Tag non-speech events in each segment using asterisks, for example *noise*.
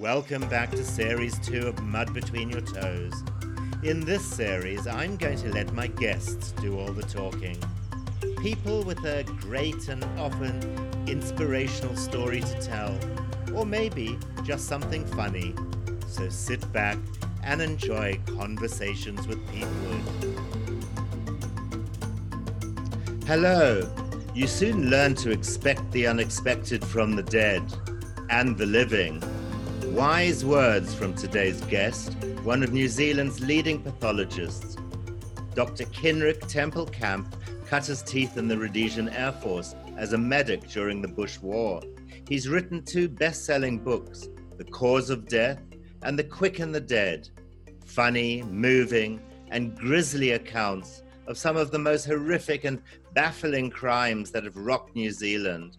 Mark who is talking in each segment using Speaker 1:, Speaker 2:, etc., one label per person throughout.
Speaker 1: Welcome back to Series 2 of Mud Between Your Toes. In this series, I'm going to let my guests do all the talking. People with a great and often inspirational story to tell, or maybe just something funny. So sit back and enjoy Conversations with Wood. Hello. You soon learn to expect the unexpected from the dead and the living. Wise words from today's guest, one of New Zealand's leading pathologists. Dr. Cynric Temple Camp cut his teeth in the Rhodesian Air Force as a medic during the Bush War. He's written two best selling books, The Cause of Death and The Quick and the Dead. Funny, moving, and grisly accounts of some of the most horrific and baffling crimes that have rocked New Zealand.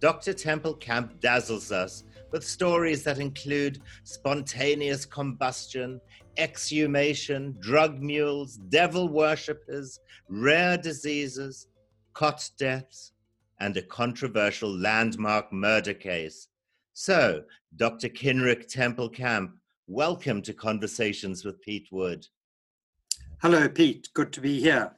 Speaker 1: Dr. Temple Camp dazzles us with stories that include spontaneous combustion, exhumation, drug mules, devil worshippers, rare diseases, cot deaths, and a controversial landmark murder case. So, Dr. Cynric Temple Camp, welcome to Conversations with Pete Wood.
Speaker 2: Hello, Pete. Good to be here.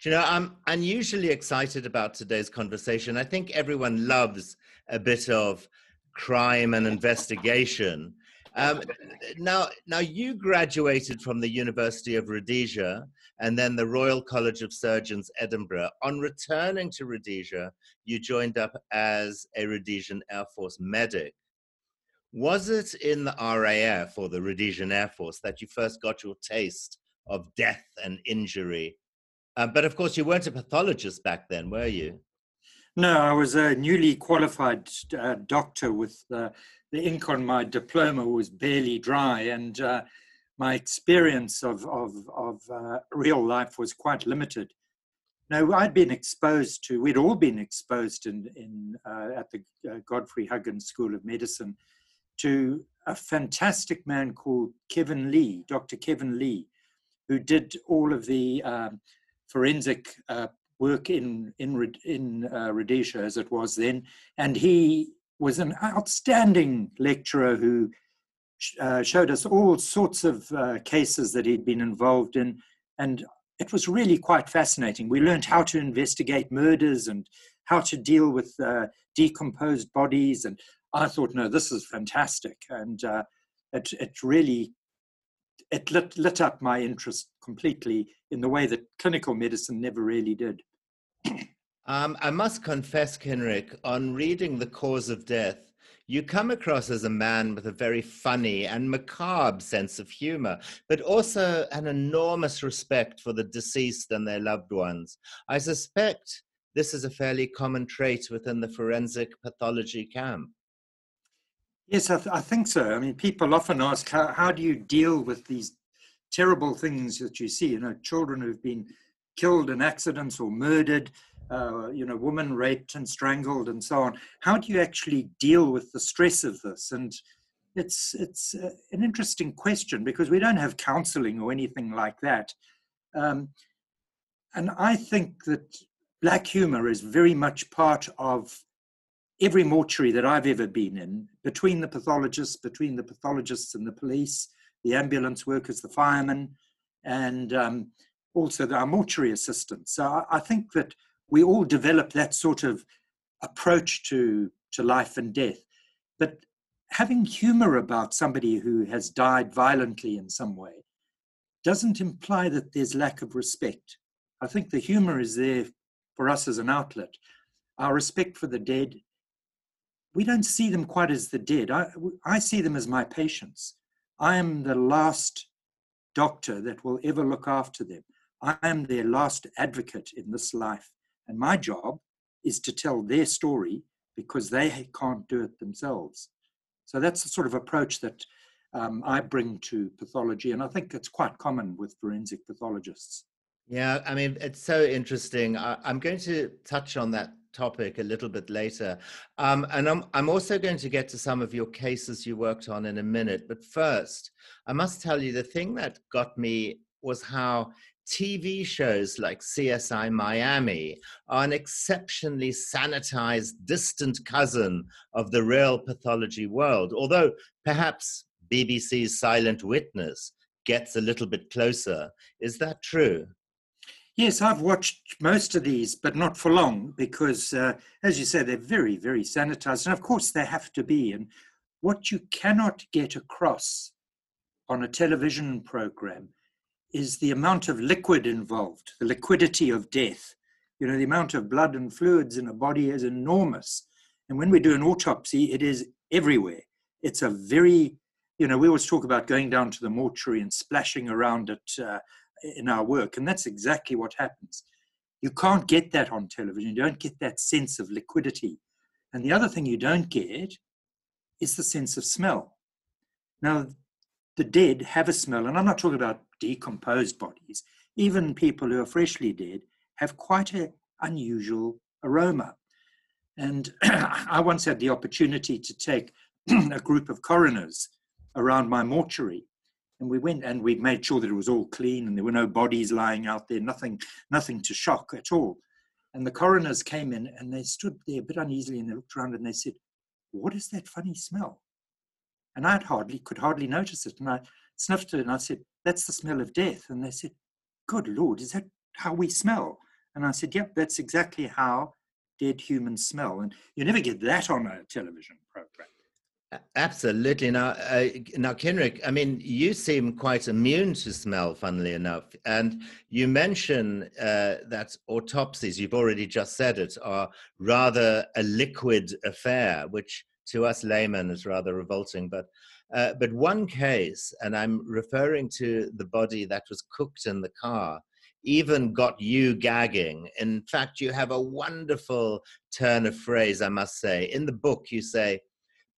Speaker 1: Do you know, I'm unusually excited about today's conversation. I think everyone loves a bit of crime and investigation. Um, now, now you graduated from the University of Rhodesia and then the Royal College of Surgeons, Edinburgh. On returning to Rhodesia, you joined up as a Rhodesian Air Force medic. Was it in the RAF or the Rhodesian Air Force that you first got your taste of death and injury? Uh, but of course, you weren't a pathologist back then, were you?
Speaker 2: No, I was a newly qualified uh, doctor with uh, the ink on my diploma was barely dry, and uh, my experience of, of, of uh, real life was quite limited. No, I'd been exposed to, we'd all been exposed in, in, uh, at the uh, Godfrey Huggins School of Medicine to a fantastic man called Kevin Lee, Dr. Kevin Lee, who did all of the um, forensic uh, work in in in uh, Rhodesia as it was then, and he was an outstanding lecturer who uh, showed us all sorts of uh, cases that he'd been involved in, and it was really quite fascinating. We learned how to investigate murders and how to deal with uh, decomposed bodies, and I thought, no, this is fantastic, and uh, it it really it lit, lit up my interest completely in the way that clinical medicine never really did.
Speaker 1: Um, I must confess, Cynric, on reading The Cause of Death, you come across as a man with a very funny and macabre sense of humor, but also an enormous respect for the deceased and their loved ones. I suspect this is a fairly common trait within the forensic pathology camp.
Speaker 2: Yes, I, th- I, think so. I mean, people often ask, how, how do you deal with these terrible things that you see? You know, children who've been killed in accidents or murdered, uh, you know, women raped and strangled and so on. How do you actually deal with the stress of this? And it's it's uh, an interesting question because we don't have counselling or anything like that. Um, and I think that black humour is very much part of every mortuary that I've ever been in, between the pathologists, between the pathologists and the police, the ambulance workers, the firemen, and um, also our mortuary assistants. So I, I think that we all develop that sort of approach to, to life and death. But having humor about somebody who has died violently in some way doesn't imply that there's lack of respect. I think the humor is there for us as an outlet. Our respect for the dead we don't see them quite as the dead. I, I see them as my patients. I am the last doctor that will ever look after them. I am their last advocate in this life. And my job is to tell their story because they can't do it themselves. So that's the sort of approach that um, I bring to pathology. And I think it's quite common with forensic pathologists.
Speaker 1: Yeah, I mean, it's so interesting. I, am going to touch on that topic a little bit later. Um, and I'm, I'm also going to get to some of your cases you worked on in a minute. But first, I must tell you the thing that got me was how TV shows like CSI Miami are an exceptionally sanitized, distant cousin of the real pathology world, although perhaps BBC's Silent Witness gets a little bit closer. Is that true?
Speaker 2: Yes, I've watched most of these, but not for long because, uh, as you say, they're very, very sanitized. And of course, they have to be. And what you cannot get across on a television program is the amount of liquid involved, the liquidity of death. You know, the amount of blood and fluids in a body is enormous. And when we do an autopsy, it is everywhere. It's a very, you know, we always talk about going down to the mortuary and splashing around it uh, in our work. And that's exactly what happens. You can't get that on television. You don't get that sense of liquidity. And the other thing you don't get is the sense of smell. Now, the dead have a smell, and I'm not talking about decomposed bodies. Even people who are freshly dead have quite an unusual aroma. And *clears throat* I once had the opportunity to take *clears throat* a group of coroners around my mortuary. And we went and we made sure that it was all clean and there were no bodies lying out there, nothing, nothing to shock at all. And the coroners came in and they stood there a bit uneasily and they looked around and they said, What is that funny smell? And I hardly could hardly notice it. And I sniffed it and I said, That's the smell of death. And they said, Good Lord, is that how we smell? And I said, Yep, that's exactly how dead humans smell. And you never get that on a television program.
Speaker 1: Absolutely. Now, uh, now, Cynric, I mean, you seem quite immune to smell, funnily enough. And you mention uh, that autopsies, you've already just said it, are rather a liquid affair, which to us laymen is rather revolting. But, uh, but one case, and I'm referring to the body that was cooked in the car, even got you gagging. In fact, you have a wonderful turn of phrase, I must say. In the book, you say,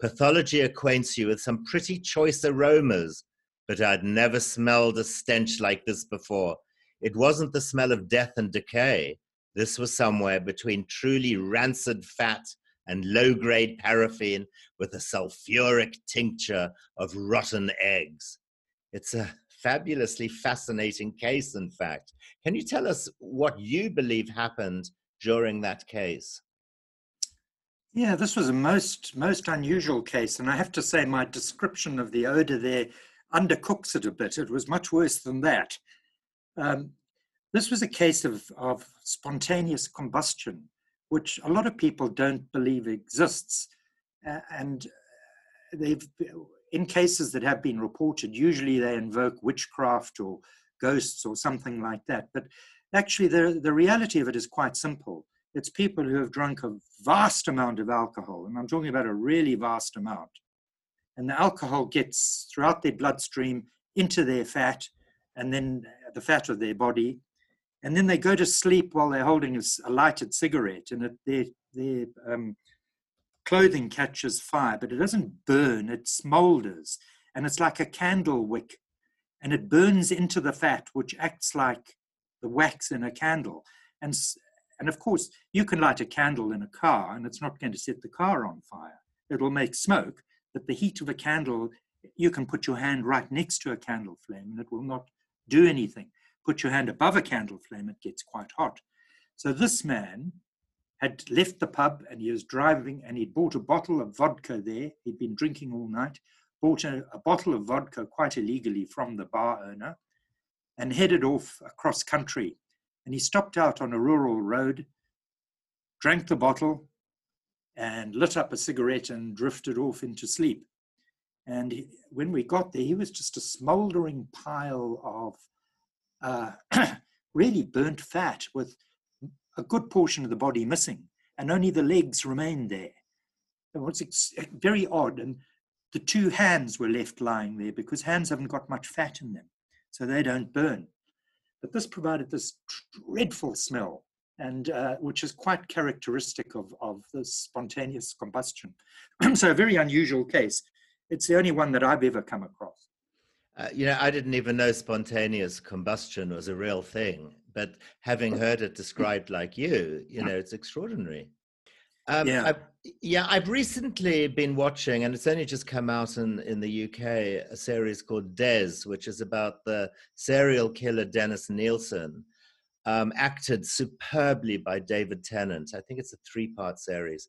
Speaker 1: Pathology acquaints you with some pretty choice aromas, but I'd never smelled a stench like this before. It wasn't the smell of death and decay. This was somewhere between truly rancid fat and low grade paraffin with a sulfuric tincture of rotten eggs. It's a fabulously fascinating case, in fact. Can you tell us what you believe happened during that case?
Speaker 2: Yeah, this was a most most unusual case, and I have to say my description of the odor there undercooks it a bit. It was much worse than that. Um, this was a case of, of spontaneous combustion, which a lot of people don't believe exists, uh, and they've in cases that have been reported. Usually, they invoke witchcraft or ghosts or something like that. But actually, the the reality of it is quite simple it's people who have drunk a vast amount of alcohol, and I'm talking about a really vast amount. And the alcohol gets throughout their bloodstream into their fat, and then the fat of their body. And then they go to sleep while they're holding a, lighted cigarette, and it, their, their um, clothing catches fire, but it doesn't burn, it smolders. And it's like a candle wick, and it burns into the fat, which acts like the wax in a candle. And and of course, you can light a candle in a car and it's not going to set the car on fire. It'll make smoke, but the heat of a candle, you can put your hand right next to a candle flame and it will not do anything. Put your hand above a candle flame, it gets quite hot. So this man had left the pub and he was driving and he'd bought a bottle of vodka there. He'd been drinking all night, bought a, a bottle of vodka quite illegally from the bar owner and headed off across country and he stopped out on a rural road, drank the bottle, and lit up a cigarette and drifted off into sleep. And he, when we got there, he was just a smoldering pile of uh, *clears throat* really burnt fat with a good portion of the body missing, and only the legs remained there. It was very odd. And the two hands were left lying there because hands haven't got much fat in them, so they don't burn. But this provided this dreadful smell, and uh, which is quite characteristic of, of the spontaneous combustion. *clears throat* so a very unusual case. It's the only one that I've ever come across.
Speaker 1: Uh, you know, I didn't even know spontaneous combustion was a real thing, but having heard it described like you, you know, it's extraordinary. Um, yeah. Yeah, I've recently been watching, and it's only just come out in, in the UK, a series called Des, which is about the serial killer Dennis Nilsen, um, acted superbly by David Tennant. I think it's a three part series.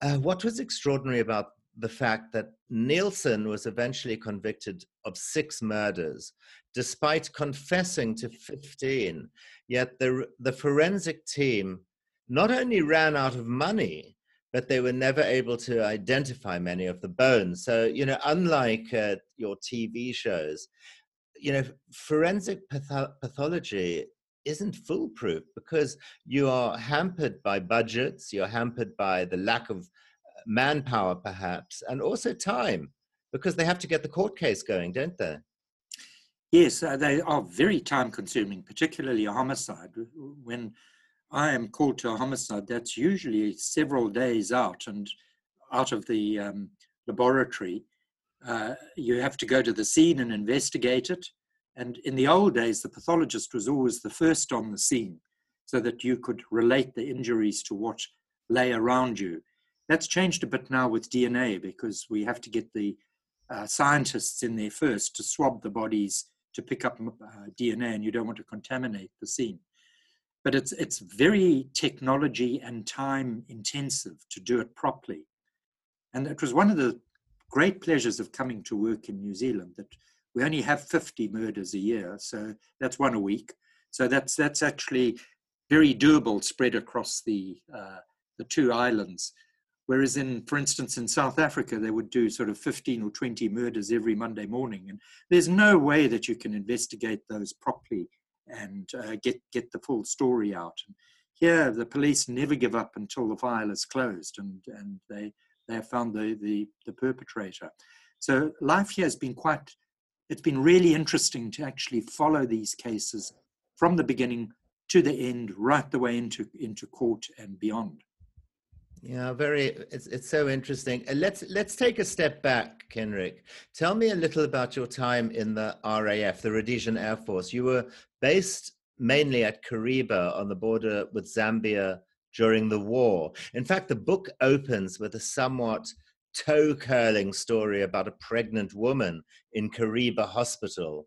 Speaker 1: Uh, what was extraordinary about the fact that Nilsen was eventually convicted of six murders, despite confessing to 15. Yet the, the forensic team not only ran out of money, but they were never able to identify many of the bones. So, you know, unlike uh, your TV shows, you know, forensic patho- pathology isn't foolproof because you are hampered by budgets, you're hampered by the lack of manpower, perhaps, and also time because they have to get the court case going, don't they?
Speaker 2: Yes, uh, they are very time consuming, particularly a homicide. When I am called to a homicide, that's usually several days out and out of the um, laboratory. Uh, you have to go to the scene and investigate it. And in the old days, the pathologist was always the first on the scene so that you could relate the injuries to what lay around you. That's changed a bit now with DNA because we have to get the uh, scientists in there first to swab the bodies to pick up uh, DNA, and you don't want to contaminate the scene but it's it's very technology and time intensive to do it properly. And it was one of the great pleasures of coming to work in New Zealand that we only have 50 murders a year, so that's one a week. So that's that's actually very doable spread across the uh, the two islands. Whereas in, for instance, in South Africa, they would do sort of 15 or 20 murders every Monday morning, and there's no way that you can investigate those properly and uh, get get the full story out. And here, the police never give up until the file is closed and and they they have found the the, the perpetrator. So life here has been quite. It's been really interesting to actually follow these cases from the beginning to the end, right the way into into court and beyond.
Speaker 1: Yeah, very. It's it's so interesting. Uh, let's let's take a step back, Cynric. Tell me a little about your time in the RAF, the Rhodesian Air Force. You were based mainly at Kariba on the border with Zambia during the war. In fact, the book opens with a somewhat toe curling story about a pregnant woman in Kariba Hospital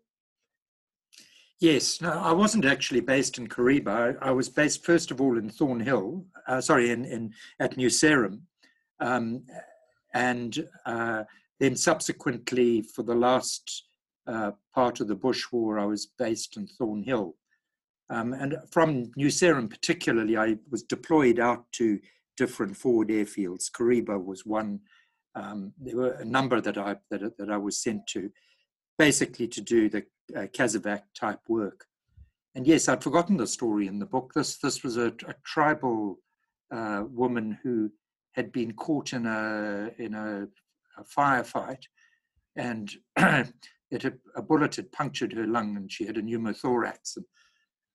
Speaker 2: Yes, no, I wasn't actually based in Kariba. I, I was based first of all in Thornhill, uh, sorry, in, in at New Sarum, um, and uh, then subsequently for the last uh, part of the Bush War, I was based in Thornhill. Um, and from New Sarum particularly, I was deployed out to different forward airfields. Kariba was one. Um, there were a number that I that, that I was sent to, basically to do the uh, Casevac type work. And yes, I'd forgotten the story in the book. This this was a, a tribal uh, woman who had been caught in a in a, a firefight, and *clears throat* it had, a bullet had punctured her lung, and she had a pneumothorax. And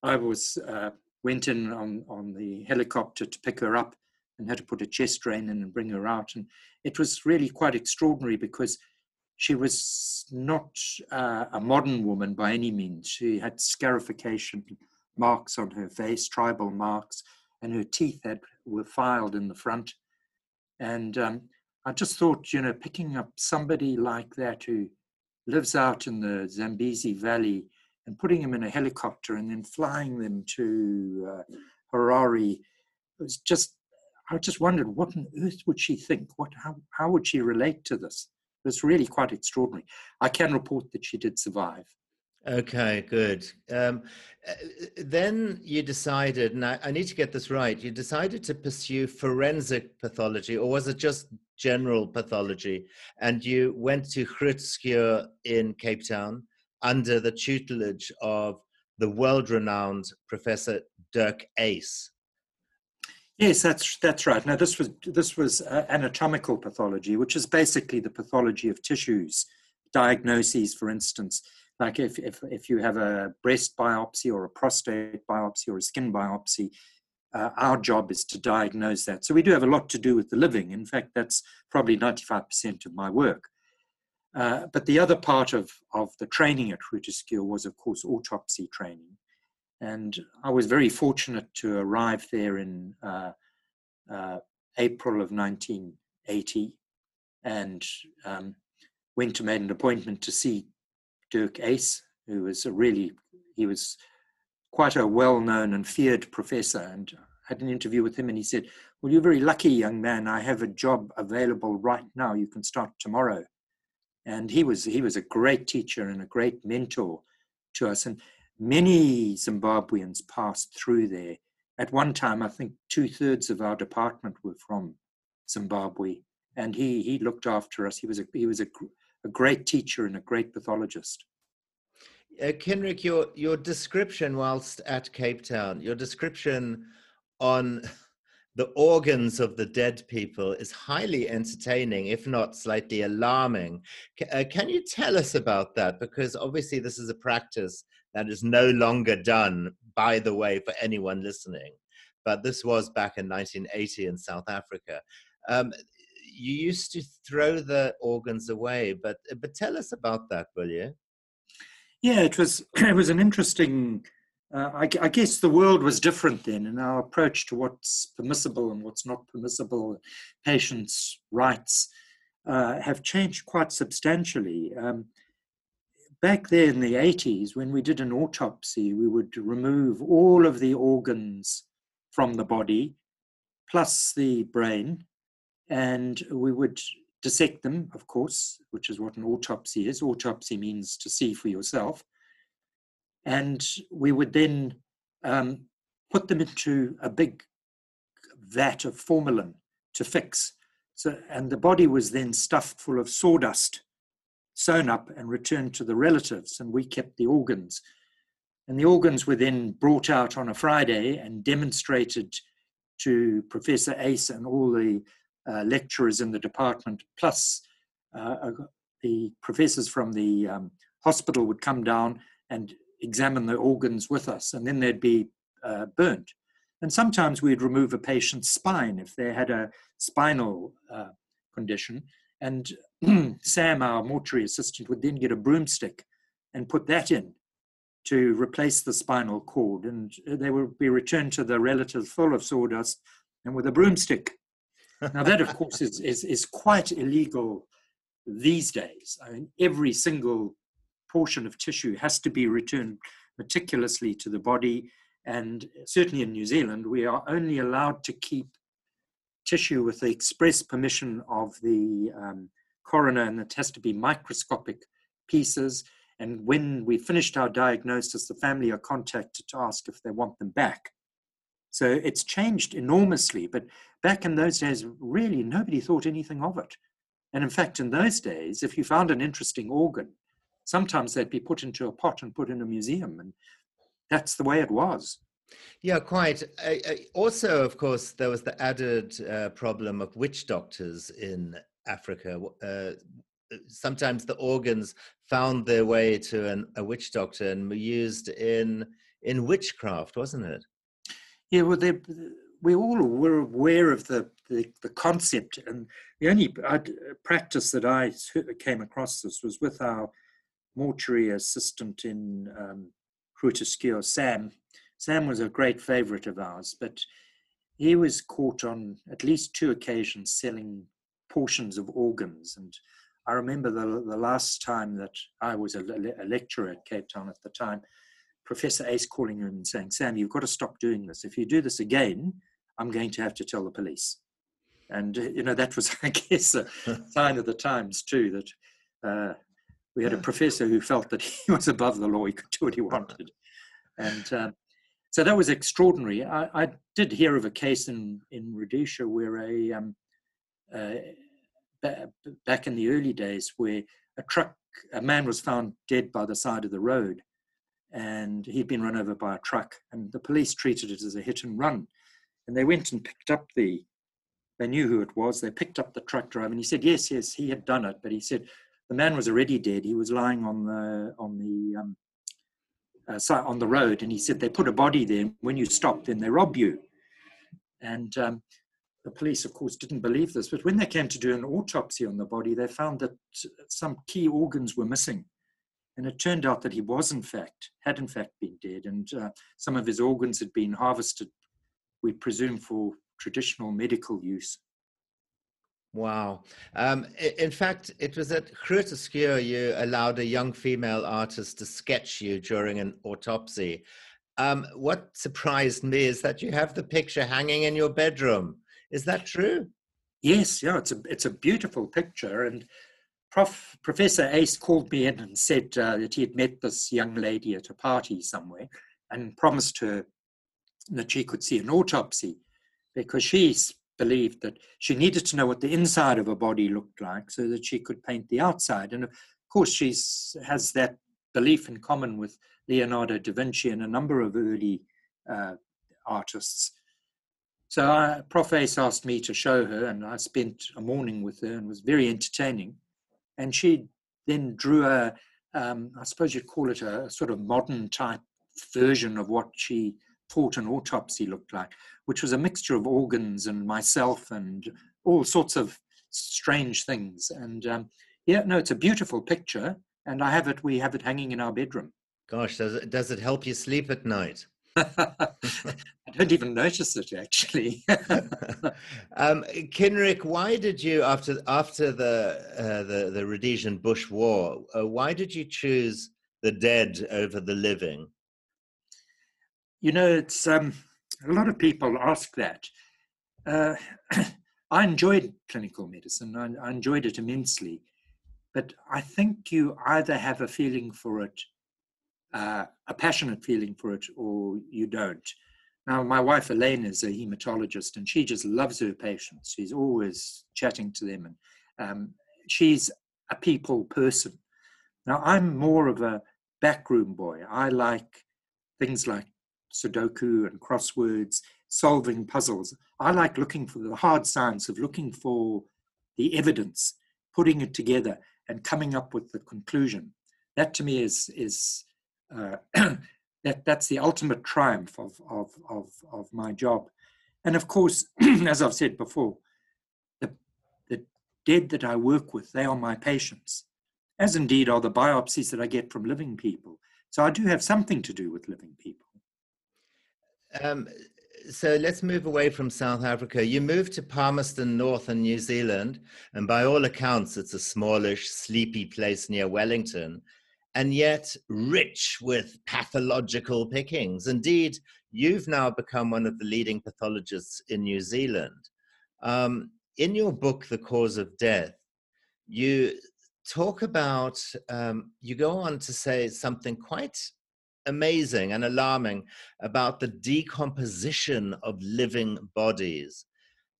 Speaker 2: I was uh, went in on on the helicopter to pick her up, and had to put a chest drain in and bring her out. And it was really quite extraordinary because she was not uh, a modern woman by any means. She had scarification marks on her face, tribal marks, and her teeth had were filed in the front. And um, I just thought, you know, picking up somebody like that who lives out in the Zambezi Valley and putting him in a helicopter and then flying them to uh, Harare was just. I just wondered, what on earth would she think? What, how, how would she relate to this? Was really quite extraordinary. I can report that she did survive.
Speaker 1: Okay, good. Um, uh, then you decided, and I, I, need to get this right, you decided to pursue forensic pathology, or was it just general pathology? And you went to Groote in Cape Town under the tutelage of the world renowned Professor Dirk Uys.
Speaker 2: Yes, that's that's right. Now this was this was uh, anatomical pathology, which is basically the pathology of tissues, diagnoses, for instance, like if if if you have a breast biopsy or a prostate biopsy or a skin biopsy, uh, our job is to diagnose that. So we do have a lot to do with the living. In fact, that's probably ninety five percent of my work. Uh, but the other part of of the training at Groote Schuur was, of course, autopsy training. And I was very fortunate to arrive there in uh, uh, April of 1980 and um, went to made an appointment to see Dirk Uys, who was a really, he was quite a well-known and feared professor and had an interview with him and he said, well, you're very lucky, young man. I have a job available right now. You can start tomorrow. And he was, he was a great teacher and a great mentor to us. And many Zimbabweans passed through there. At one time, I think two thirds of our department were from Zimbabwe. And he, he looked after us. He was, a, he was a, a great teacher and a great pathologist.
Speaker 1: Uh, Cynric, your your description whilst at Cape Town, your description on *laughs* the organs of the dead people is highly entertaining, if not slightly alarming. C- uh, can you tell us about that? Because obviously, this is a practice that is no longer done, by the way, for anyone listening. But this was back in 1980 in South Africa. Um, you used to throw the organs away, but but tell us about that, will you?
Speaker 2: Yeah, it was *clears throat* it was an interesting. Uh, I, I, guess the world was different then, and our approach to what's permissible and what's not permissible, patients' rights, uh, have changed quite substantially. Um, back there in the 80s, when we did an autopsy, we would remove all of the organs from the body, plus the brain, and we would dissect them, of course, which is what an autopsy is. Autopsy means to see for yourself. And we would then um, put them into a big vat of formalin to fix. So, and the body was then stuffed full of sawdust, sewn up and returned to the relatives, and we kept the organs. And the organs were then brought out on a Friday and demonstrated to Professor Uys and all the uh, lecturers in the department, plus uh, the professors from the um, hospital would come down and examine the organs with us, and then they'd be uh, burnt. And sometimes we'd remove a patient's spine if they had a spinal uh, condition. And *clears throat* Sam, our mortuary assistant, would then get a broomstick and put that in to replace the spinal cord. And they would be returned to the relatives full of sawdust and with a broomstick now, that, of course, is, is, is quite illegal these days. I mean, every single portion of tissue has to be returned meticulously to the body. And certainly in New Zealand, we are only allowed to keep tissue with the express permission of the um, coroner, and it has to be microscopic pieces. And when we finished our diagnosis, the family are contacted to ask if they want them back. So it's changed enormously. But back in those days, really nobody thought anything of it. And in fact, in those days, if you found an interesting organ, sometimes they'd be put into a pot and put in a museum. And that's the way it was.
Speaker 1: Yeah, quite. also, of course, there was the added uh, problem of witch doctors in Africa. Uh, sometimes the organs found their way to an, a witch doctor and were used in in witchcraft, wasn't it?
Speaker 2: Yeah, well, we all were aware of the, the, the, concept, and the only uh, practice that I came across this was with our mortuary assistant in um, Sam. Sam was a great favorite of ours, but he was caught on at least two occasions selling portions of organs. And I remember the, the last time that I was a, a lecturer at Cape Town at the time, Professor Uys calling him and saying, Sam, you've got to stop doing this. If you do this again, I'm going to have to tell the police. And, you know, that was, *laughs* I guess, a sign of the times too, that uh, we had a professor who felt that he was above the law, he could do what he wanted. And um, so that was extraordinary. I, I, did hear of a case in, in Rhodesia where a, um, uh, back in the early days, where a truck, a man was found dead by the side of the road and he'd been run over by a truck, and the police treated it as a hit and run. And they went and picked up the, they knew who it was, they picked up the truck driver, and he said, yes, yes, he had done it, but he said the man was already dead. He was lying on the, on the, um, uh, on the road, and he said they put a body there. When you stop, then they rob you. And um, the police, of course, didn't believe this. But when they came to do an autopsy on the body, they found that some key organs were missing. And it turned out that he was, in fact, had in fact been dead, and uh, some of his organs had been harvested, we presume, for traditional medical use.
Speaker 1: Wow. Um, in fact, it was at Groote you allowed a young female artist to sketch you during an autopsy. Um, what surprised me is that you have the picture hanging in your bedroom. Is that true?
Speaker 2: Yes, yeah, it's a it's a beautiful picture. And Prof, Professor Uys called me in and said uh, that he had met this young lady at a party somewhere and promised her that she could see an autopsy because she believed that she needed to know what the inside of a body looked like so that she could paint the outside. And of course, she has that belief in common with Leonardo da Vinci and a number of early uh, artists. So I, Prof. Uys asked me to show her, and I spent a morning with her and was very entertaining. And she then drew a, um, I suppose you'd call it a, a sort of modern type version of what she thought an autopsy looked like, which was a mixture of organs and myself and all sorts of strange things. And um, yeah, no, it's a beautiful picture, and I have it. We have it hanging in our bedroom.
Speaker 1: Gosh, does it does it help you sleep at night? *laughs*
Speaker 2: I don't even notice it actually. *laughs*
Speaker 1: um, Cynric, why did you after after the uh, the the Rhodesian Bush War? Uh, why did you choose the dead over the living?
Speaker 2: You know, it's um, a lot of people ask that. Uh, *clears throat* I enjoyed clinical medicine. I, I enjoyed it immensely, but I think you either have a feeling for it uh, a passionate feeling for it or you don't. Now, my wife Elaine is a hematologist and she just loves her patients. She's always chatting to them and um, she's a people person. Now, I'm more of a backroom boy. I like things like Sudoku and crosswords, solving puzzles. I like looking for the hard science of looking for the evidence, putting it together, and coming up with the conclusion. That to me is is uh, *clears throat* that that's the ultimate triumph of, of, of, of my job. And of course, *clears throat* as I've said before, the, the dead that I work with, they are my patients, as indeed are the biopsies that I get from living people. So I do have something to do with living people.
Speaker 1: Um, so let's move away from South Africa. You moved to Palmerston North in New Zealand, and by all accounts, it's a smallish, sleepy place near Wellington and yet rich with pathological pickings. Indeed, you've now become one of the leading pathologists in New Zealand. Um, in your book, The Cause of Death, you talk about, um, you go on to say something quite amazing and alarming about the decomposition of living bodies.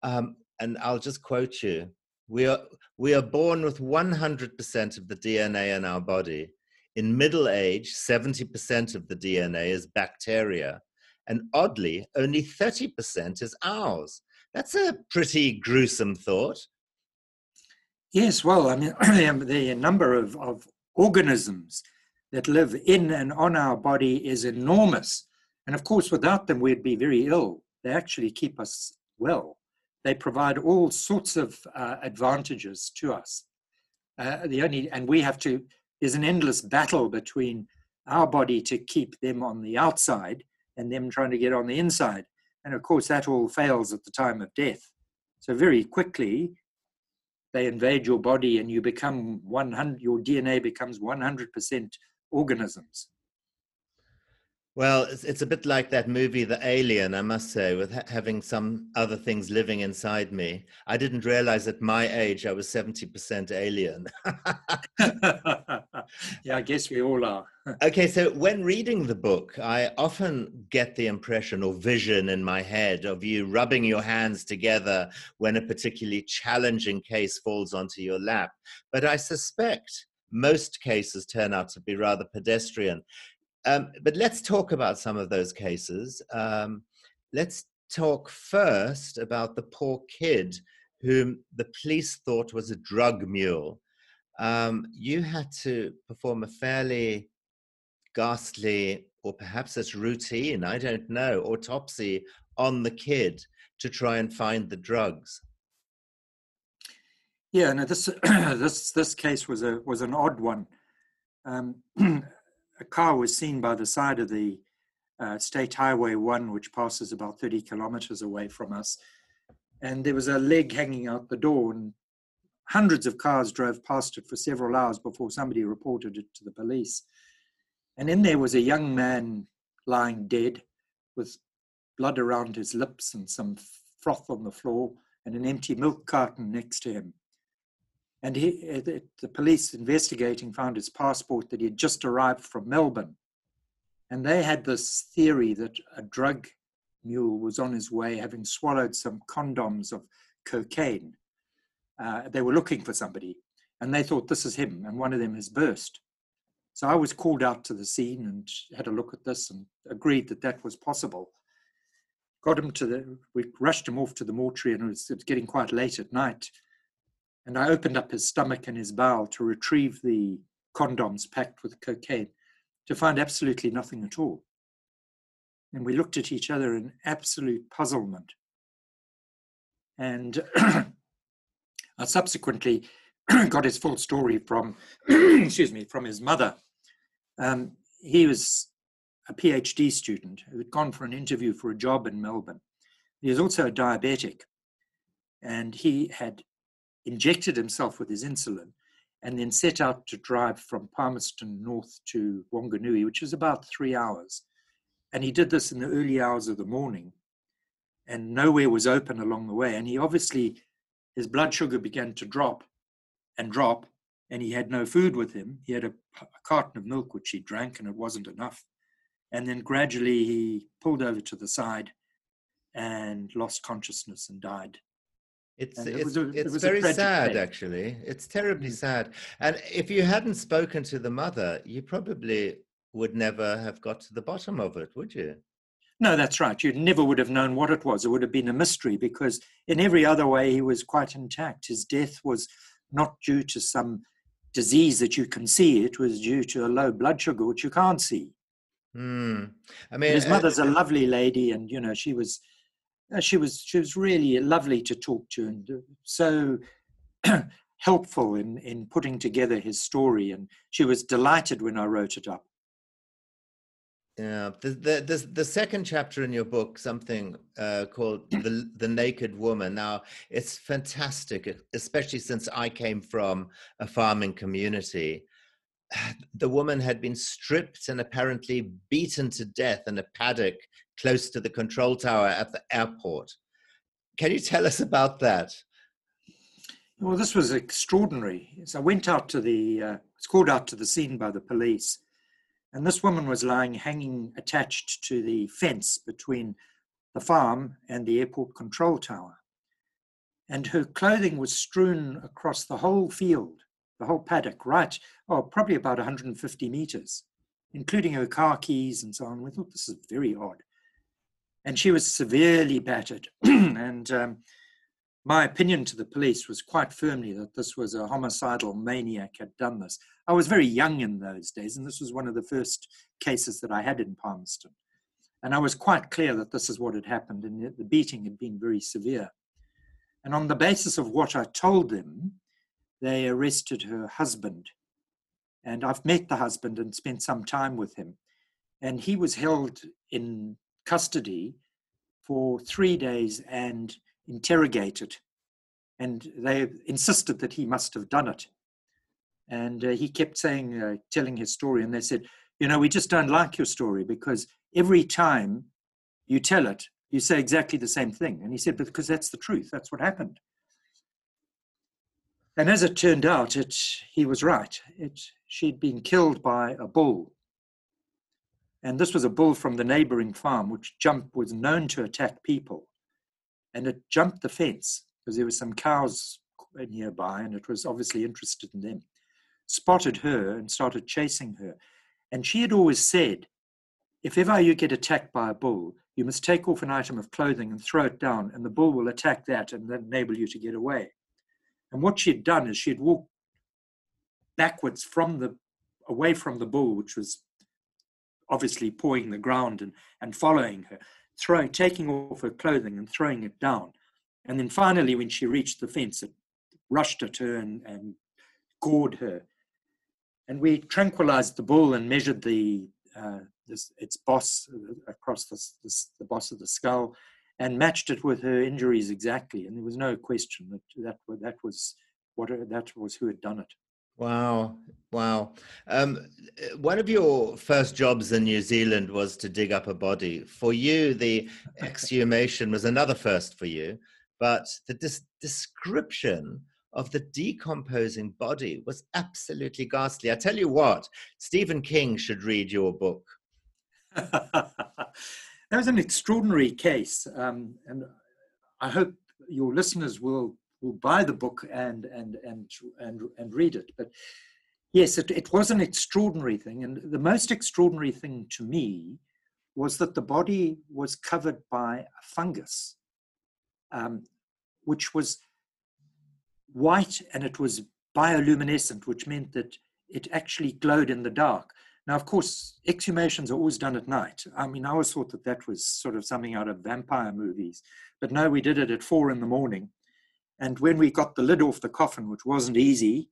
Speaker 1: Um, and I'll just quote you. We are, we are born with 100% of the DNA in our body in middle age, 70% of the DNA is bacteria, and oddly, only 30% is ours. That's a pretty gruesome thought.
Speaker 2: Yes, well, I mean, *clears throat* the number of, of organisms that live in and on our body is enormous. And of course, without them, we'd be very ill. They actually keep us well. They provide all sorts of uh, advantages to us. Uh, the only, and we have to there's an endless battle between our body to keep them on the outside and them trying to get on the inside. And of course, that all fails at the time of death. So, very quickly, they invade your body and you become 100, your DNA becomes 100% organisms.
Speaker 1: Well, it's, it's a bit like that movie, The Alien, I must say, with ha- having some other things living inside me. I didn't realize at my age I was 70% alien. *laughs*
Speaker 2: yeah, I guess we all are. *laughs*
Speaker 1: okay, so when reading the book, I often get the impression or vision in my head of you rubbing your hands together when a particularly challenging case falls onto your lap. But I suspect most cases turn out to be rather pedestrian. Um, but let's talk about some of those cases. Um, let's talk first about the poor kid whom the police thought was a drug mule. Um, you had to perform a fairly ghastly, or perhaps it's routine, I don't know, autopsy on the kid to try and find the drugs.
Speaker 2: Yeah, no, this *clears throat* this this case was a was an odd one. Um, *clears throat* a car was seen by the side of the uh, State Highway 1, which passes about 30 kilometers away from us. And there was a leg hanging out the door, and hundreds of cars drove past it for several hours before somebody reported it to the police. And in there was a young man lying dead with blood around his lips and some froth on the floor and an empty milk carton next to him. And he, the police investigating found his passport that he had just arrived from Melbourne. And they had this theory that a drug mule was on his way having swallowed some condoms of cocaine. Uh, they were looking for somebody and they thought this is him and one of them has burst. So I was called out to the scene and had a look at this and agreed that that was possible. Got him to the, we rushed him off to the mortuary and it was, it was getting quite late at night. And I opened up his stomach and his bowel to retrieve the condoms packed with cocaine to find absolutely nothing at all. And we looked at each other in absolute puzzlement. And *clears throat* I subsequently *clears throat* got his full story from, *clears throat* excuse me, from his mother. Um, he was a PhD student who had gone for an interview for a job in Melbourne. He was also a diabetic, and he had injected himself with his insulin and then set out to drive from Palmerston north to Wanganui, which is about three hours. And he did this in the early hours of the morning, and nowhere was open along the way. And he obviously, his blood sugar began to drop and drop, and he had no food with him. He had a, a carton of milk, which he drank, and it wasn't enough. And then gradually he pulled over to the side and lost consciousness and died.
Speaker 1: It's it it's, a, it's it very sad, day. actually. It's terribly mm. sad. And if you hadn't spoken to the mother, you probably would never have got to the bottom of it, would you?
Speaker 2: No, that's right. You never would have known what it was. It would have been a mystery because, in every other way, he was quite intact. His death was not due to some disease that you can see, it was due to a low blood sugar, which you can't see.
Speaker 1: Mm.
Speaker 2: I mean, his uh, mother's uh, a lovely lady, and you know, she was she was she was really lovely to talk to and uh, so *clears throat* helpful in in putting together his story and she was delighted when i wrote it up.
Speaker 1: Yeah the the the, the second chapter in your book something uh, called *clears throat* the the naked woman. Now it's fantastic especially since i came from a farming community the woman had been stripped and apparently beaten to death in a paddock close to the control tower at the airport. Can you tell us about that?
Speaker 2: Well, this was extraordinary. So I went out to the, uh, was called out to the scene by the police, and this woman was lying hanging attached to the fence between the farm and the airport control tower. And her clothing was strewn across the whole field, the whole paddock, right, oh, probably about 150 meters, including her car keys and so on. We thought this is very odd and she was severely battered. *clears throat* and um, my opinion to the police was quite firmly that this was a homicidal maniac had done this. I was very young in those days, and this was one of the first cases that I had in Palmerston. And I was quite clear that this is what had happened, and the beating had been very severe. And on the basis of what I told them, they arrested her husband. And I've met the husband and spent some time with him. And he was held in custody for three days and interrogated. And they insisted that he must have done it. And uh, he kept saying, uh, telling his story, and they said, You know, we just don't like your story because every time you tell it, you say exactly the same thing. And he said, Because that's the truth, that's what happened. And as it turned out, it, he was right. It, she'd been killed by a bull and this was a bull from the neighboring farm, which jumped, was known to attack people. And it jumped the fence because there were some cows nearby and it was obviously interested in them. Spotted her and started chasing her. And she had always said, if ever you get attacked by a bull, you must take off an item of clothing and throw it down, and the bull will attack that and then enable you to get away. And what she had done is she had walked backwards from the away from the bull, which was obviously pawing the ground and, and following her, throwing, taking off her clothing and throwing it down. And then finally, when she reached the fence, it rushed at her and, and gored her. And we tranquilized the bull and measured the uh, this, its boss uh, across the, the boss of the skull and matched it with her injuries exactly. And there was no question that that, that was what that was who had done it.
Speaker 1: Wow, wow. Um, one of your first jobs in New Zealand was to dig up a body. For you, the exhumation was another first for you, but the dis- description of the decomposing body was absolutely ghastly. I tell you what, Stephen King should read your book. *laughs*
Speaker 2: that was an extraordinary case, um, and I hope your listeners will will buy the book and and and and and read it. But yes, it, it was an extraordinary thing, and the most extraordinary thing to me was that the body was covered by a fungus, um, which was white and it was bioluminescent, which meant that it actually glowed in the dark. Now, of course, exhumations are always done at night. I mean, I always thought that that was sort of something out of vampire movies. But no, we did it at four in the morning. And when we got the lid off the coffin, which wasn't easy,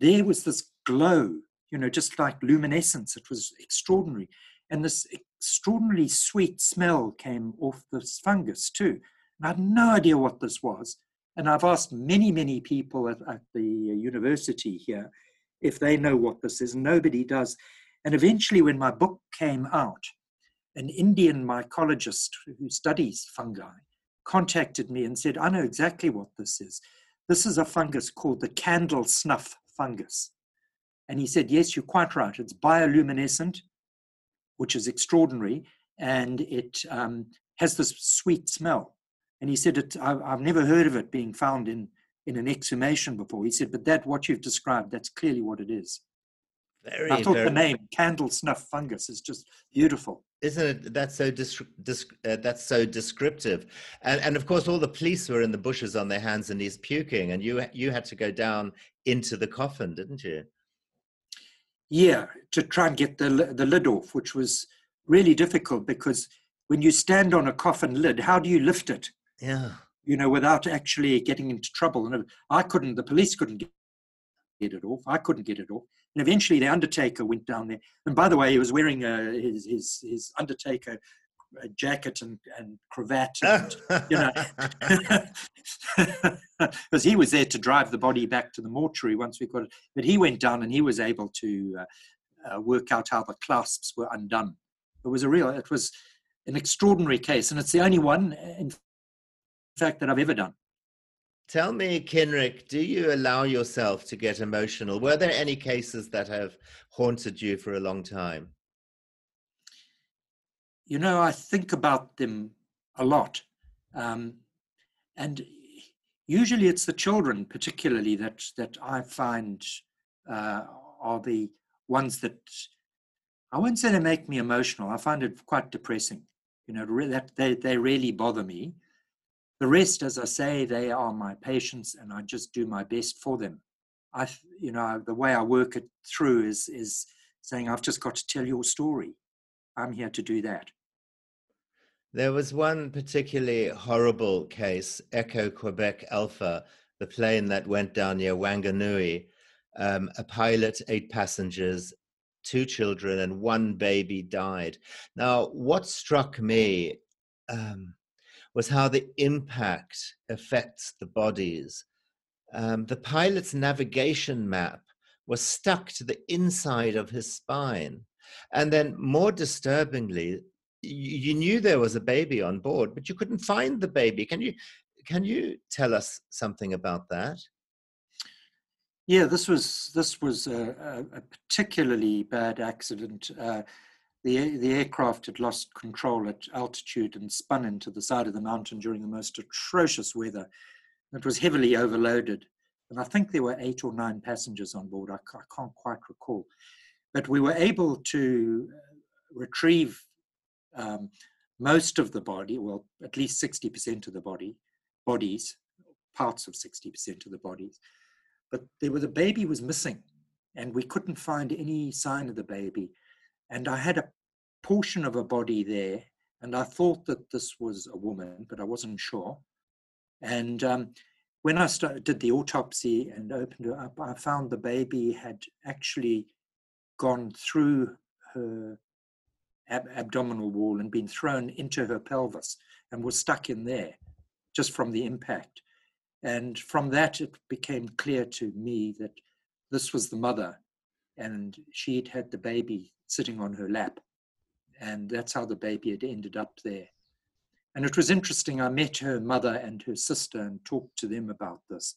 Speaker 2: there was this glow, you know, just like luminescence. It was extraordinary. And this extraordinarily sweet smell came off this fungus too. And I had no idea what this was. And I've asked many, many people at, at the uh, university here if they know what this is. Nobody does. And eventually, when my book came out, an Indian mycologist who studies fungi contacted me and said, I know exactly what this is. This is a fungus called the candle snuff fungus. And he said, Yes, you're quite right. It's bioluminescent, which is extraordinary, and it um, has this sweet smell. And he said, it, I, have never heard of it being found in, in an exhumation before. He said, But that, what you've described, that's clearly what it is. Very, I thought very... the name candle snuff fungus is just beautiful.
Speaker 1: Isn't it that's so dis- dis- uh, that's so descriptive. And and of course all the police were in the bushes on their hands and knees puking and you you had to go down into the coffin didn't you?
Speaker 2: Yeah to try and get the the lid off which was really difficult because when you stand on a coffin lid how do you lift it?
Speaker 1: Yeah
Speaker 2: you know without actually getting into trouble and i couldn't the police couldn't get it off i couldn't get it off and eventually, the Undertaker went down there. And by the way, he was wearing uh, his, his, his Undertaker uh, jacket and, and cravat, and, *laughs* you know, *laughs* because he was there to drive the body back to the mortuary once we got it. But he went down and he was able to uh, uh, work out how the clasps were undone. It was a real, it was an extraordinary case, and it's the only one, in fact, that I've ever done.
Speaker 1: Tell me, Cynric, do you allow yourself to get emotional? Were there any cases that have haunted you for a long time?
Speaker 2: You know, I think about them a lot. Um, and usually it's the children, particularly, that, that I find uh, are the ones that I won't say they make me emotional. I find it quite depressing. You know, that they, they really bother me. The rest, as I say, they are my patients, and I just do my best for them. I, you know, the way I work it through is is saying I've just got to tell your story. I'm here to do that.
Speaker 1: There was one particularly horrible case, Echo Quebec Alpha, the plane that went down near Wanganui. Um, a pilot, eight passengers, two children, and one baby died. Now, what struck me um, was how the impact affects the bodies. Um, the pilot's navigation map was stuck to the inside of his spine. And then, more disturbingly, you, knew there was a baby on board, but you couldn't find the baby. Can you can you tell us something about that?
Speaker 2: Yeah, this was this was a, a particularly bad accident. Uh, the, the aircraft had lost control at altitude and spun into the side of the mountain during the most atrocious weather. It was heavily overloaded. And I think there were eight or nine passengers on board. I, I can't quite recall. But we were able to uh, retrieve um, most of the body, well, at least 60% of the body, bodies, parts of 60% of the bodies. But there was a baby was missing, and we couldn't find any sign of the baby. And I had a portion of a body there, and I thought that this was a woman, but I wasn't sure. And um, when I started, did the autopsy and opened her up, I found the baby had actually gone through her ab- abdominal wall and been thrown into her pelvis and was stuck in there just from the impact. And from that, it became clear to me that this was the mother, and she'd had the baby sitting on her lap. And that's how the baby had ended up there. And it was interesting. I met her mother and her sister and talked to them about this.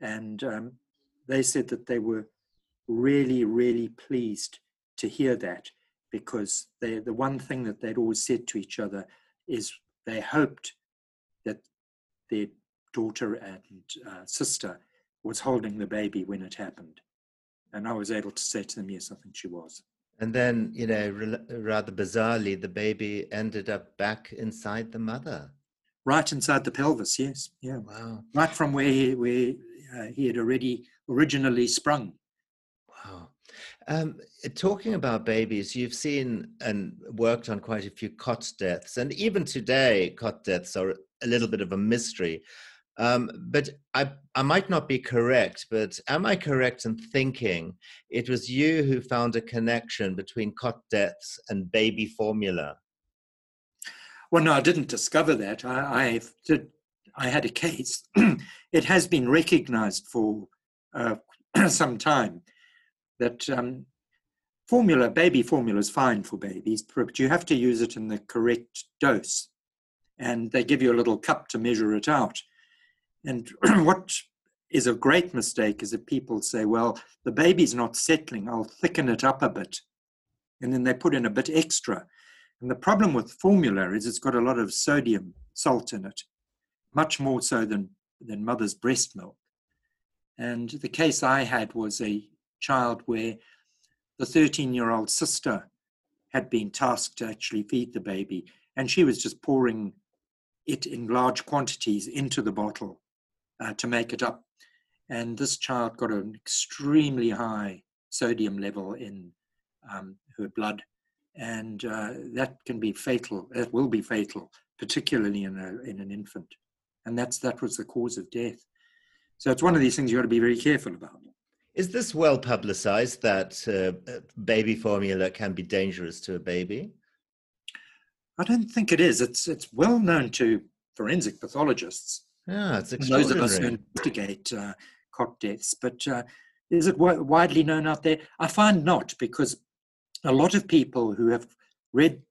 Speaker 2: And um, they said that they were really, really pleased to hear that because they, the one thing that they'd always said to each other is they hoped that their daughter and uh, sister was holding the baby when it happened. And I was able to say to them, yes, I think she was.
Speaker 1: And then, you know, rather bizarrely, the baby ended up back inside the mother.
Speaker 2: Right inside the pelvis, yes. Yeah.
Speaker 1: Wow.
Speaker 2: Right from where he, where uh, he had already originally sprung.
Speaker 1: Wow. Um, talking about babies, you've seen and worked on quite a few cot deaths, and even today, cot deaths are a little bit of a mystery. Um, but I, I might not be correct, but am I correct in thinking it was you who found a connection between cot deaths and baby formula?
Speaker 2: Well, no, I didn't discover that. I, I did. I had a case. *clears throat* it has been recognized for uh, *clears throat* some time that um, formula, baby formula, is fine for babies, but you have to use it in the correct dose. And they give you a little cup to measure it out. And *clears throat* what is a great mistake is that people say, well, the baby's not settling, I'll thicken it up a bit. And then they put in a bit extra. And the problem with formula is it's got a lot of sodium salt in it, much more so than, than mother's breast milk. And the case I had was a child where the 13 year old sister had been tasked to actually feed the baby, and she was just pouring it in large quantities into the bottle uh, to make it up. And this child got an extremely high sodium level in um, her blood, and uh, that can be fatal. That will be fatal, particularly in, a, in an infant. And that's, that was the cause of death. So it's one of these things you've got to be very careful about.
Speaker 1: Is this well publicized that uh, baby formula can be dangerous to a baby?
Speaker 2: I don't think it is. It's it's well known to forensic pathologists.
Speaker 1: Yeah, it's
Speaker 2: Those of us who investigate uh, deaths, but uh, is it w- widely known out there? I find not, because a lot of people who have read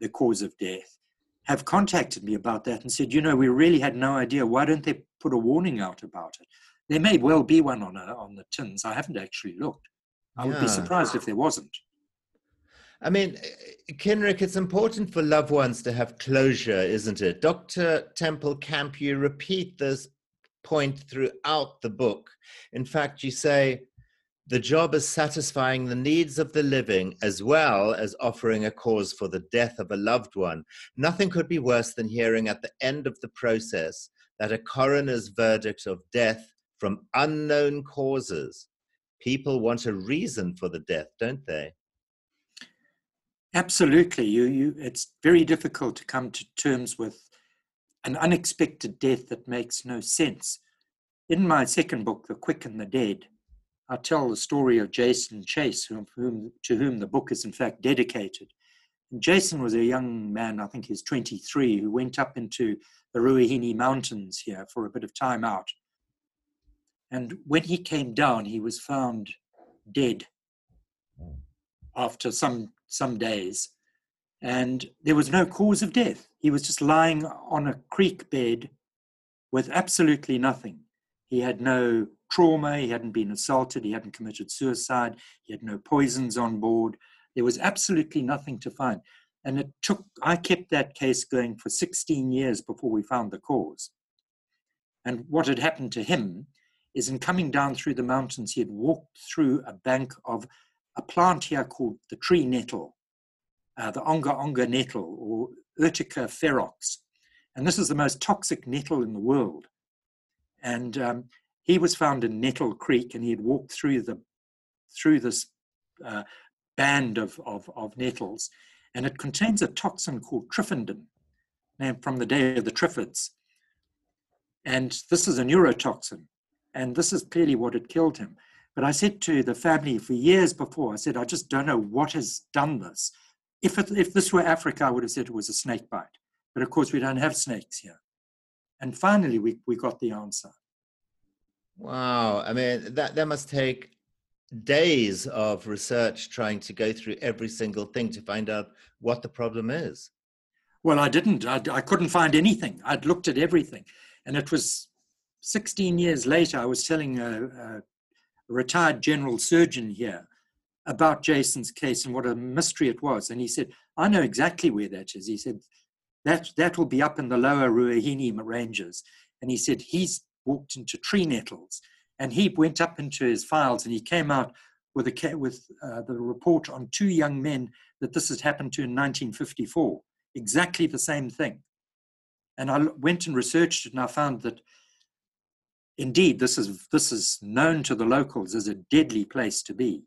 Speaker 2: the cause of death have contacted me about that and said, you know, we really had no idea. Why don't they put a warning out about it? There may well be one on a, on the tins. I haven't actually looked. I would be surprised if there wasn't.
Speaker 1: I mean, Cynric, it's important for loved ones to have closure, isn't it? Dr. Temple-Camp, you repeat this point throughout the book. In fact, you say the job is satisfying the needs of the living as well as offering a cause for the death of a loved one. Nothing could be worse than hearing at the end of the process that a coroner's verdict of death from unknown causes. People want a reason for the death, don't they?
Speaker 2: Absolutely. You, you, it's very difficult to come to terms with an unexpected death that makes no sense. In my second book, The Quick and the Dead, I tell the story of Jason Chase, whom, whom, to whom the book is in fact dedicated. Jason was a young man, I think he's 23, who went up into the Ruahine Mountains here for a bit of time out. And when he came down, he was found dead after some some days, and there was no cause of death. He was just lying on a creek bed with absolutely nothing. He had no trauma, he hadn't been assaulted, he hadn't committed suicide, he had no poisons on board. There was absolutely nothing to find. And it took, I kept that case going for 16 years before we found the cause. And what had happened to him is in coming down through the mountains, he had walked through a bank of a plant here called the tree nettle, uh, the onga onga nettle or Urtica ferox. And this is the most toxic nettle in the world. And um, he was found in Nettle Creek and he had walked through the through this uh, band of, of, of, nettles. And it contains a toxin called triffidin, named from the day of the Triffids. And this is a neurotoxin. And this is clearly what had killed him. But I said to the family for years before, I said, I just don't know what has done this. If, it, if this were Africa, I would have said it was a snake bite. But of course, we don't have snakes here. And finally, we, we got the answer.
Speaker 1: Wow. I mean, that, that must take days of research trying to go through every single thing to find out what the problem is.
Speaker 2: Well, I didn't. I, I couldn't find anything. I'd looked at everything. And it was 16 years later, I was telling a, a retired general surgeon here about Jason's case and what a mystery it was. And he said, I know exactly where that is. He said, that, that will be up in the lower Ruahine ranges. And he said, he's walked into tree nettles. And he went up into his files and he came out with, a, with uh, the report on two young men that this had happened to in 1954. Exactly the same thing. And I went and researched it and I found that indeed this is, this is known to the locals as a deadly place to be.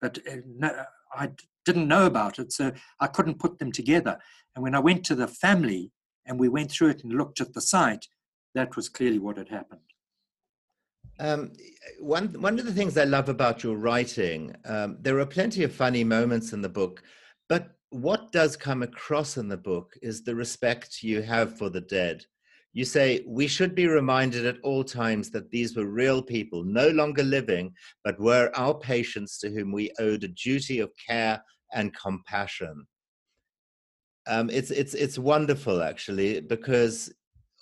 Speaker 2: But uh, no, I didn't know about it, so I couldn't put them together. And when I went to the family and we went through it and looked at the site, that was clearly what had happened.
Speaker 1: Um, one one of the things I love about your writing, um, there are plenty of funny moments in the book, but what does come across in the book is the respect you have for the dead. You say we should be reminded at all times that these were real people, no longer living, but were our patients to whom we owed a duty of care and compassion. Um, it's it's it's wonderful actually because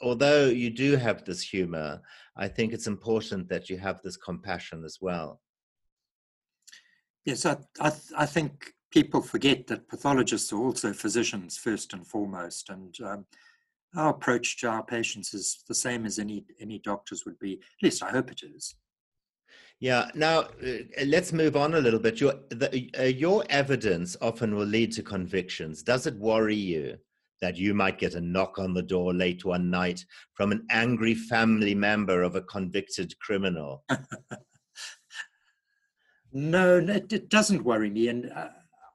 Speaker 1: although you do have this humor, I think it's important that you have this compassion as well.
Speaker 2: Yes, I, I, I think people forget that pathologists are also physicians first and foremost, and um, our approach to our patients is the same as any any doctors would be. At least I hope it is.
Speaker 1: Yeah. Now uh, let's move on a little bit. Your the, uh, your evidence often will lead to convictions. Does it worry you? that you might get a knock on the door late one night from an angry family member of a convicted criminal. *laughs*
Speaker 2: no, it, doesn't worry me. And, uh,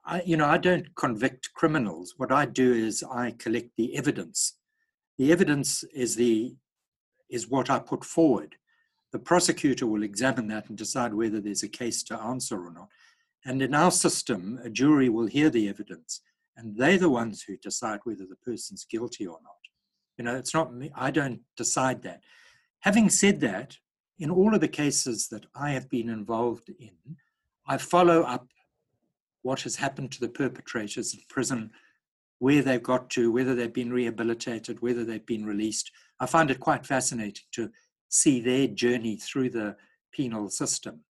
Speaker 2: I, you know, I don't convict criminals. What I do is I collect the evidence. The evidence is the is what I put forward. The prosecutor will examine that and decide whether there's a case to answer or not. And in our system, a jury will hear the evidence and they're the ones who decide whether the person's guilty or not. You know, it's not me, I don't decide that. Having said that, in all of the cases that I have been involved in, I follow up what has happened to the perpetrators in prison, where they've got to, whether they've been rehabilitated, whether they've been released. I find it quite fascinating to see their journey through the penal system.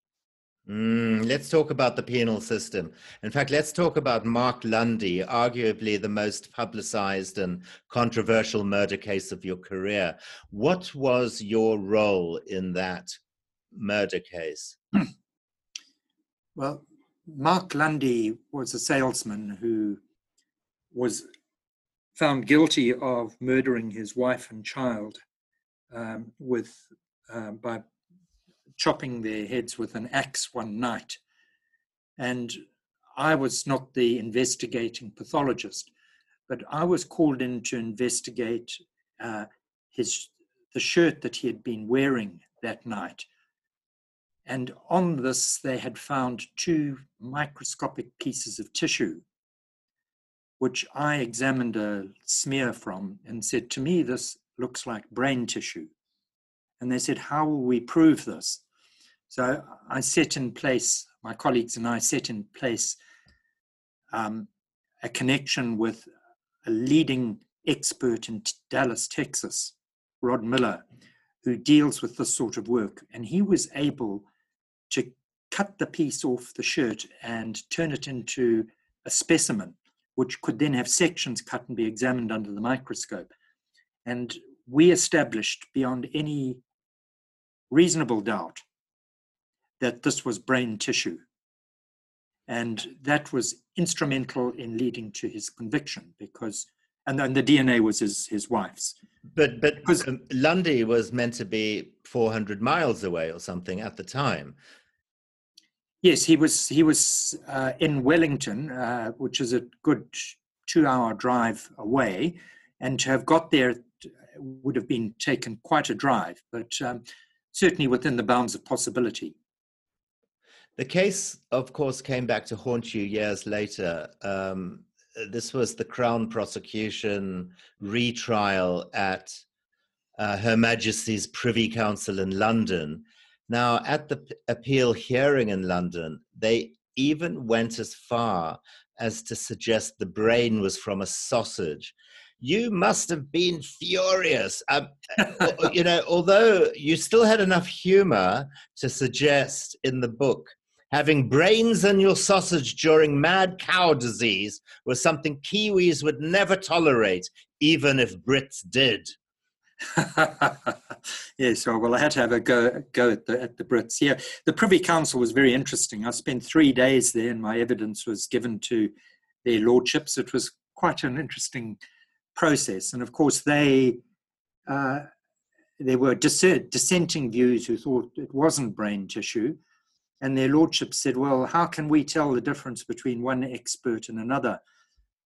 Speaker 1: Mm, let's talk about the penal system. In fact, let's talk about Mark Lundy, arguably the most publicized and controversial murder case of your career. What was your role in that murder case? *clears throat*
Speaker 2: Well, Mark Lundy was a salesman who was found guilty of murdering his wife and child um, with uh, by chopping their heads with an axe one night. And I was not the investigating pathologist, but I was called in to investigate uh, his the shirt that he had been wearing that night. And on this, they had found two microscopic pieces of tissue, which I examined a smear from and said, To me, this looks like brain tissue. And they said, How will we prove this? So I set in place, my colleagues and I set in place um, a connection with a leading expert in Dallas, Texas, Rod Miller, who deals with this sort of work. And he was able to cut the piece off the shirt and turn it into a specimen, which could then have sections cut and be examined under the microscope. And we established beyond any reasonable doubt that this was brain tissue. And that was instrumental in leading to his conviction because, and then the DNA was his, his wife's.
Speaker 1: But, but because, um, Lundy was meant to be 400 miles away or something at the time.
Speaker 2: Yes, he was, he was uh, in Wellington, uh, which is a good two hour drive away. And to have got there would have been taken quite a drive, but um, certainly within the bounds of possibility.
Speaker 1: The case, of course, came back to haunt you years later. Um, this was the Crown prosecution retrial at uh, Her Majesty's Privy Council in London. Now, at the appeal hearing in London, they even went as far as to suggest the brain was from a sausage. You must have been furious. Um, you know, *laughs* although you still had enough humor to suggest in the book having brains in your sausage during mad cow disease was something Kiwis would never tolerate, even if Brits did. *laughs*
Speaker 2: yes, well, I had to have a go, go at, the, at the Brits. Yeah, the Privy Council was very interesting. I spent three days there, and my evidence was given to their lordships. It was quite an interesting process, and of course, they uh, there were dissenting views who thought it wasn't brain tissue, and their lordships said, "Well, how can we tell the difference between one expert and another?"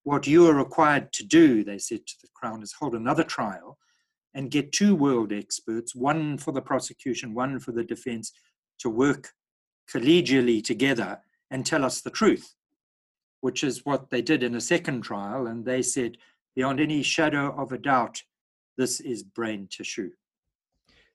Speaker 2: What you are required to do, they said to the Crown, is hold another trial and get two world experts, one for the prosecution, one for the defense, to work collegially together and tell us the truth, which is what they did in a second trial. And they said, beyond any shadow of a doubt, this is brain tissue.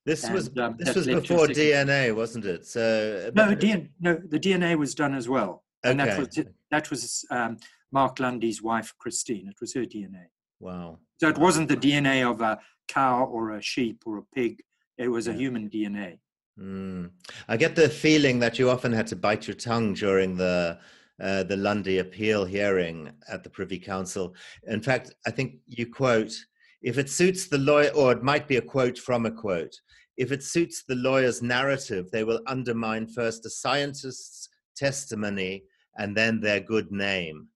Speaker 1: This and, was um, this was before DNA, wasn't it? So
Speaker 2: no, DNA, no, the DNA was done as well, okay. and that was that was um, Mark Lundy's wife, Christine. It was her DNA.
Speaker 1: Wow.
Speaker 2: So it wasn't the DNA of a cow or a sheep or a pig. It was a human DNA.
Speaker 1: Mm. I get the feeling that you often had to bite your tongue during the uh, the Lundy appeal hearing at the Privy Council. In fact, I think you quote, "If it suits the lawyer," or it might be a quote from a quote. If it suits the lawyer's narrative, they will undermine first a scientist's testimony and then their good name.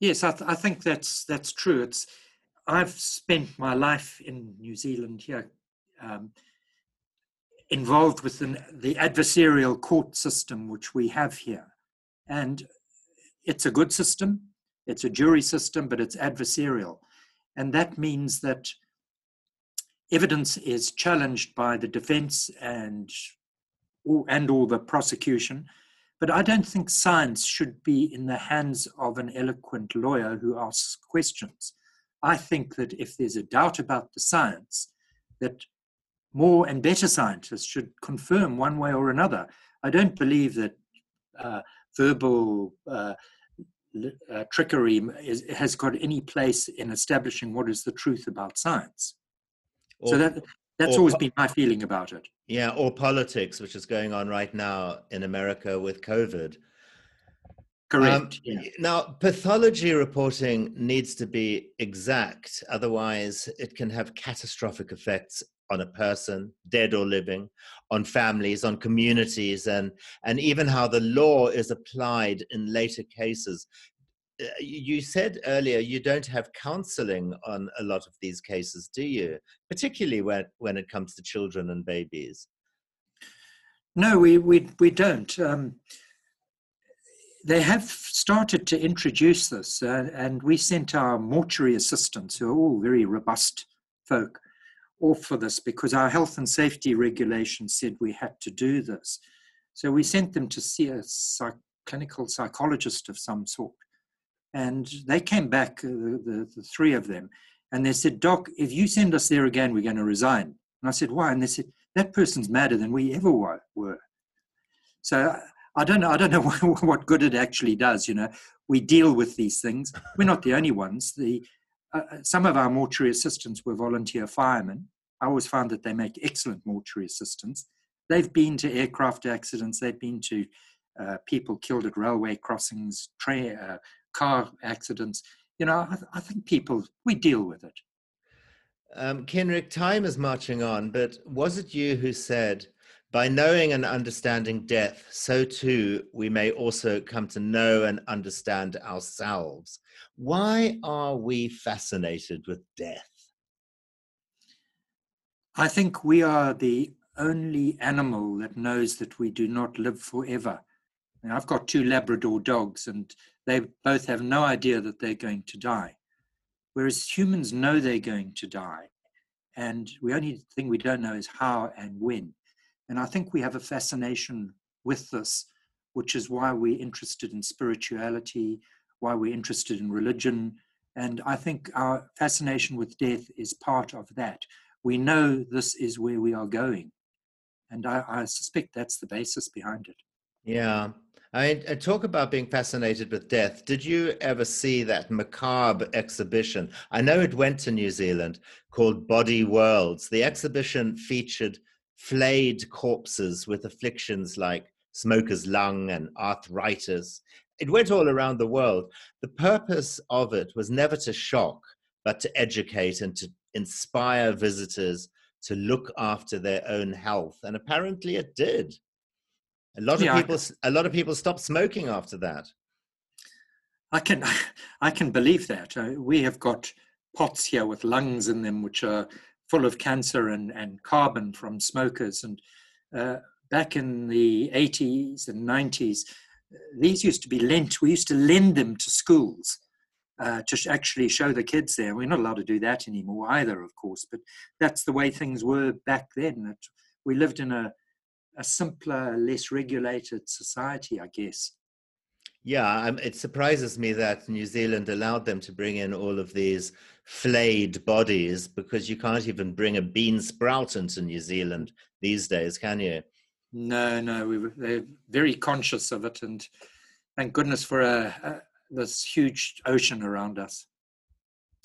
Speaker 2: Yes, I, th- I think that's that's true. It's I've spent my life in New Zealand here, um, involved with the, the adversarial court system which we have here, and it's a good system. It's a jury system, but it's adversarial, and that means that evidence is challenged by the defense and and or the prosecution but I don't think science should be in the hands of an eloquent lawyer who asks questions. I think that if there's a doubt about the science, that more and better scientists should confirm one way or another. I don't believe that uh, verbal uh, uh, trickery is, has got any place in establishing what is the truth about science. Or, so that that's always been my feeling about it.
Speaker 1: Yeah, or politics, which is going on right now in America with COVID.
Speaker 2: Correct. Um, yeah.
Speaker 1: Now, pathology reporting needs to be exact, otherwise, it can have catastrophic effects on a person, dead or living, on families, on communities, and, and even how the law is applied in later cases. Uh, you said earlier you don't have counseling on a lot of these cases, do you? Particularly when, when it comes to children and babies.
Speaker 2: No, we, we, we don't. Um, they have started to introduce this, uh, and we sent our mortuary assistants, who are all very robust folk, off for this because our health and safety regulations said we had to do this. So we sent them to see a psych- clinical psychologist of some sort. And they came back, uh, the, the three of them, and they said, Doc, if you send us there again, we're going to resign. And I said, Why? And they said, That person's madder than we ever were. So I don't know. I don't know *laughs* what good it actually does. You know, we deal with these things. We're not the only ones. The uh, uh, some of our mortuary assistants were volunteer firemen. I always found that they make excellent mortuary assistants. They've been to aircraft accidents. They've been to uh, people killed at railway crossings, train, uh, car accidents. You know, I, I, think people we deal with it.
Speaker 1: Um, Cynric, time is marching on, but was it you who said by knowing and understanding death, so too we may also come to know and understand ourselves. Why are we fascinated with death?
Speaker 2: I think we are the only animal that knows that we do not live forever. Now, I've got two Labrador dogs, and they both have no idea that they're going to die. Whereas humans know they're going to die, and the only thing we don't know is how and when. And I think we have a fascination with this, which is why we're interested in spirituality, why we're interested in religion, And I think our fascination with death is part of that. We know this is where we are going. And I, I suspect that's the basis behind it.
Speaker 1: Yeah. I, I, talk about being fascinated with death. Did you ever see that macabre exhibition? I know it went to New Zealand called Body Worlds. The exhibition featured flayed corpses with afflictions like smoker's lung and arthritis. It went all around the world. The purpose of it was never to shock, but to educate and to inspire visitors to look after their own health. And apparently it did. A lot of yeah, people a lot of people stopped smoking after that.
Speaker 2: I can *laughs* I can believe that. Uh, we have got pots here with lungs in them which are full of cancer and, and carbon from smokers. And uh, back in the 80s and 90s, these used to be lent. We used to lend them to schools uh, to actually show the kids there. We're not allowed to do that anymore either, of course, but that's the way things were back then. We lived in a, a simpler, less regulated society, I guess.
Speaker 1: Yeah, um, it surprises me that New Zealand allowed them to bring in all of these flayed bodies because you can't even bring a bean sprout into New Zealand these days, can you?
Speaker 2: No, no, we were, they're very conscious of it, and thank goodness for a, a, this huge ocean around us.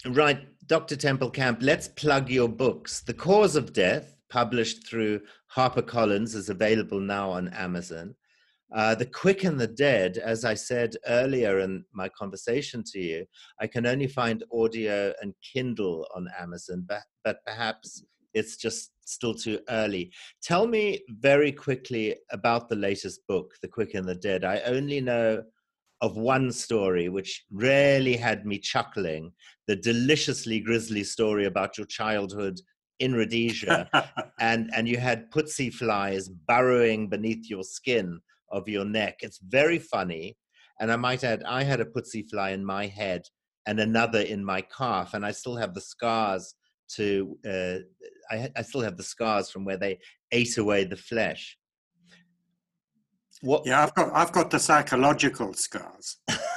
Speaker 1: Right, Dr. Temple-Camp, let's plug your books. The Cause of Death, published through HarperCollins, is available now on Amazon. Uh, the quick and the dead, as I said earlier in my conversation to you, I can only find audio and Kindle on Amazon, but, but perhaps it's just still too early. Tell me very quickly about the latest book, The Quick and the Dead. I only know of one story which really had me chuckling the deliciously grisly story about your childhood in Rhodesia. *laughs* and, and you had putsi flies burrowing beneath your skin of your neck. It's very funny. And I might add, I had a putsi fly in my head and another in my calf, and I still have the scars to, uh, I, I still have the scars from where they ate away the flesh.
Speaker 2: What? Yeah, I've got, I've got the psychological scars. *laughs*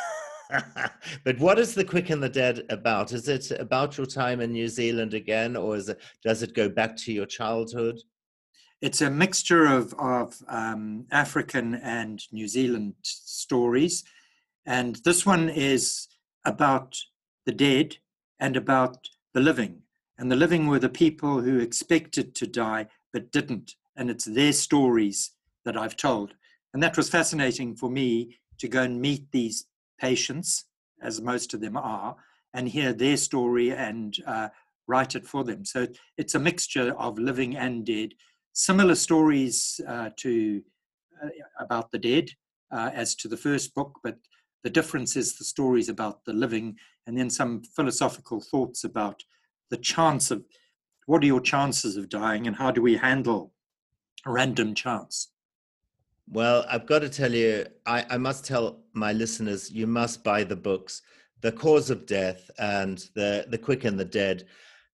Speaker 2: *laughs*
Speaker 1: but what is the quick and the dead about? Is it about your time in New Zealand again, or it, does it go back to your childhood?
Speaker 2: it's a mixture of, of um, African and New Zealand stories. And this one is about the dead and about the living. And the living were the people who expected to die but didn't. And it's their stories that I've told. And that was fascinating for me to go and meet these patients, as most of them are, and hear their story and uh, write it for them. So it's a mixture of living and dead similar stories uh, to uh, about the dead uh, as to the first book, but the difference is the stories about the living, and then some philosophical thoughts about the chance of what are your chances of dying, and how do we handle random chance.
Speaker 1: Well, I've got to tell you, I, I must tell my listeners, you must buy the books, The Cause of Death and The The Quick and the Dead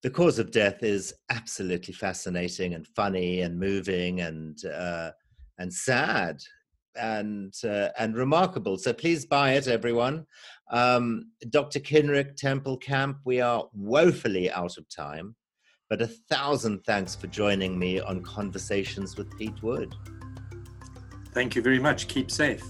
Speaker 1: the cause of death is absolutely fascinating and funny and moving and uh, and sad and uh, and remarkable. So please buy it, everyone. Um, Dr. Cynric Temple-Camp, we are woefully out of time, but a thousand thanks for joining me on Conversations with Pete Wood.
Speaker 2: Thank you very much. Keep safe.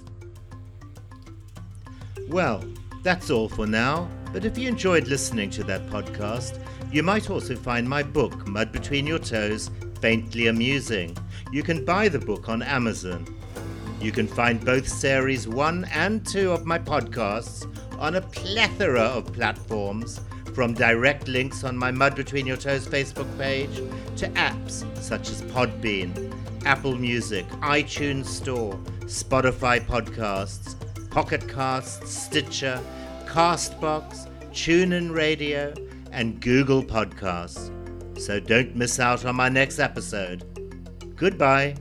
Speaker 1: Well, that's all for now. But if you enjoyed listening to that podcast, you might also find my book, Mud Between Your Toes, faintly amusing. You can buy the book on Amazon. You can find both series 1 and 2 of my podcasts on a plethora of platforms, from direct links on my Mud Between Your Toes Facebook page to apps such as Podbean, Apple Music, iTunes Store, Spotify Podcasts, Pocket Casts, Stitcher, Castbox, TuneIn Radio, and Google Podcasts. So don't miss out on my next episode. Goodbye.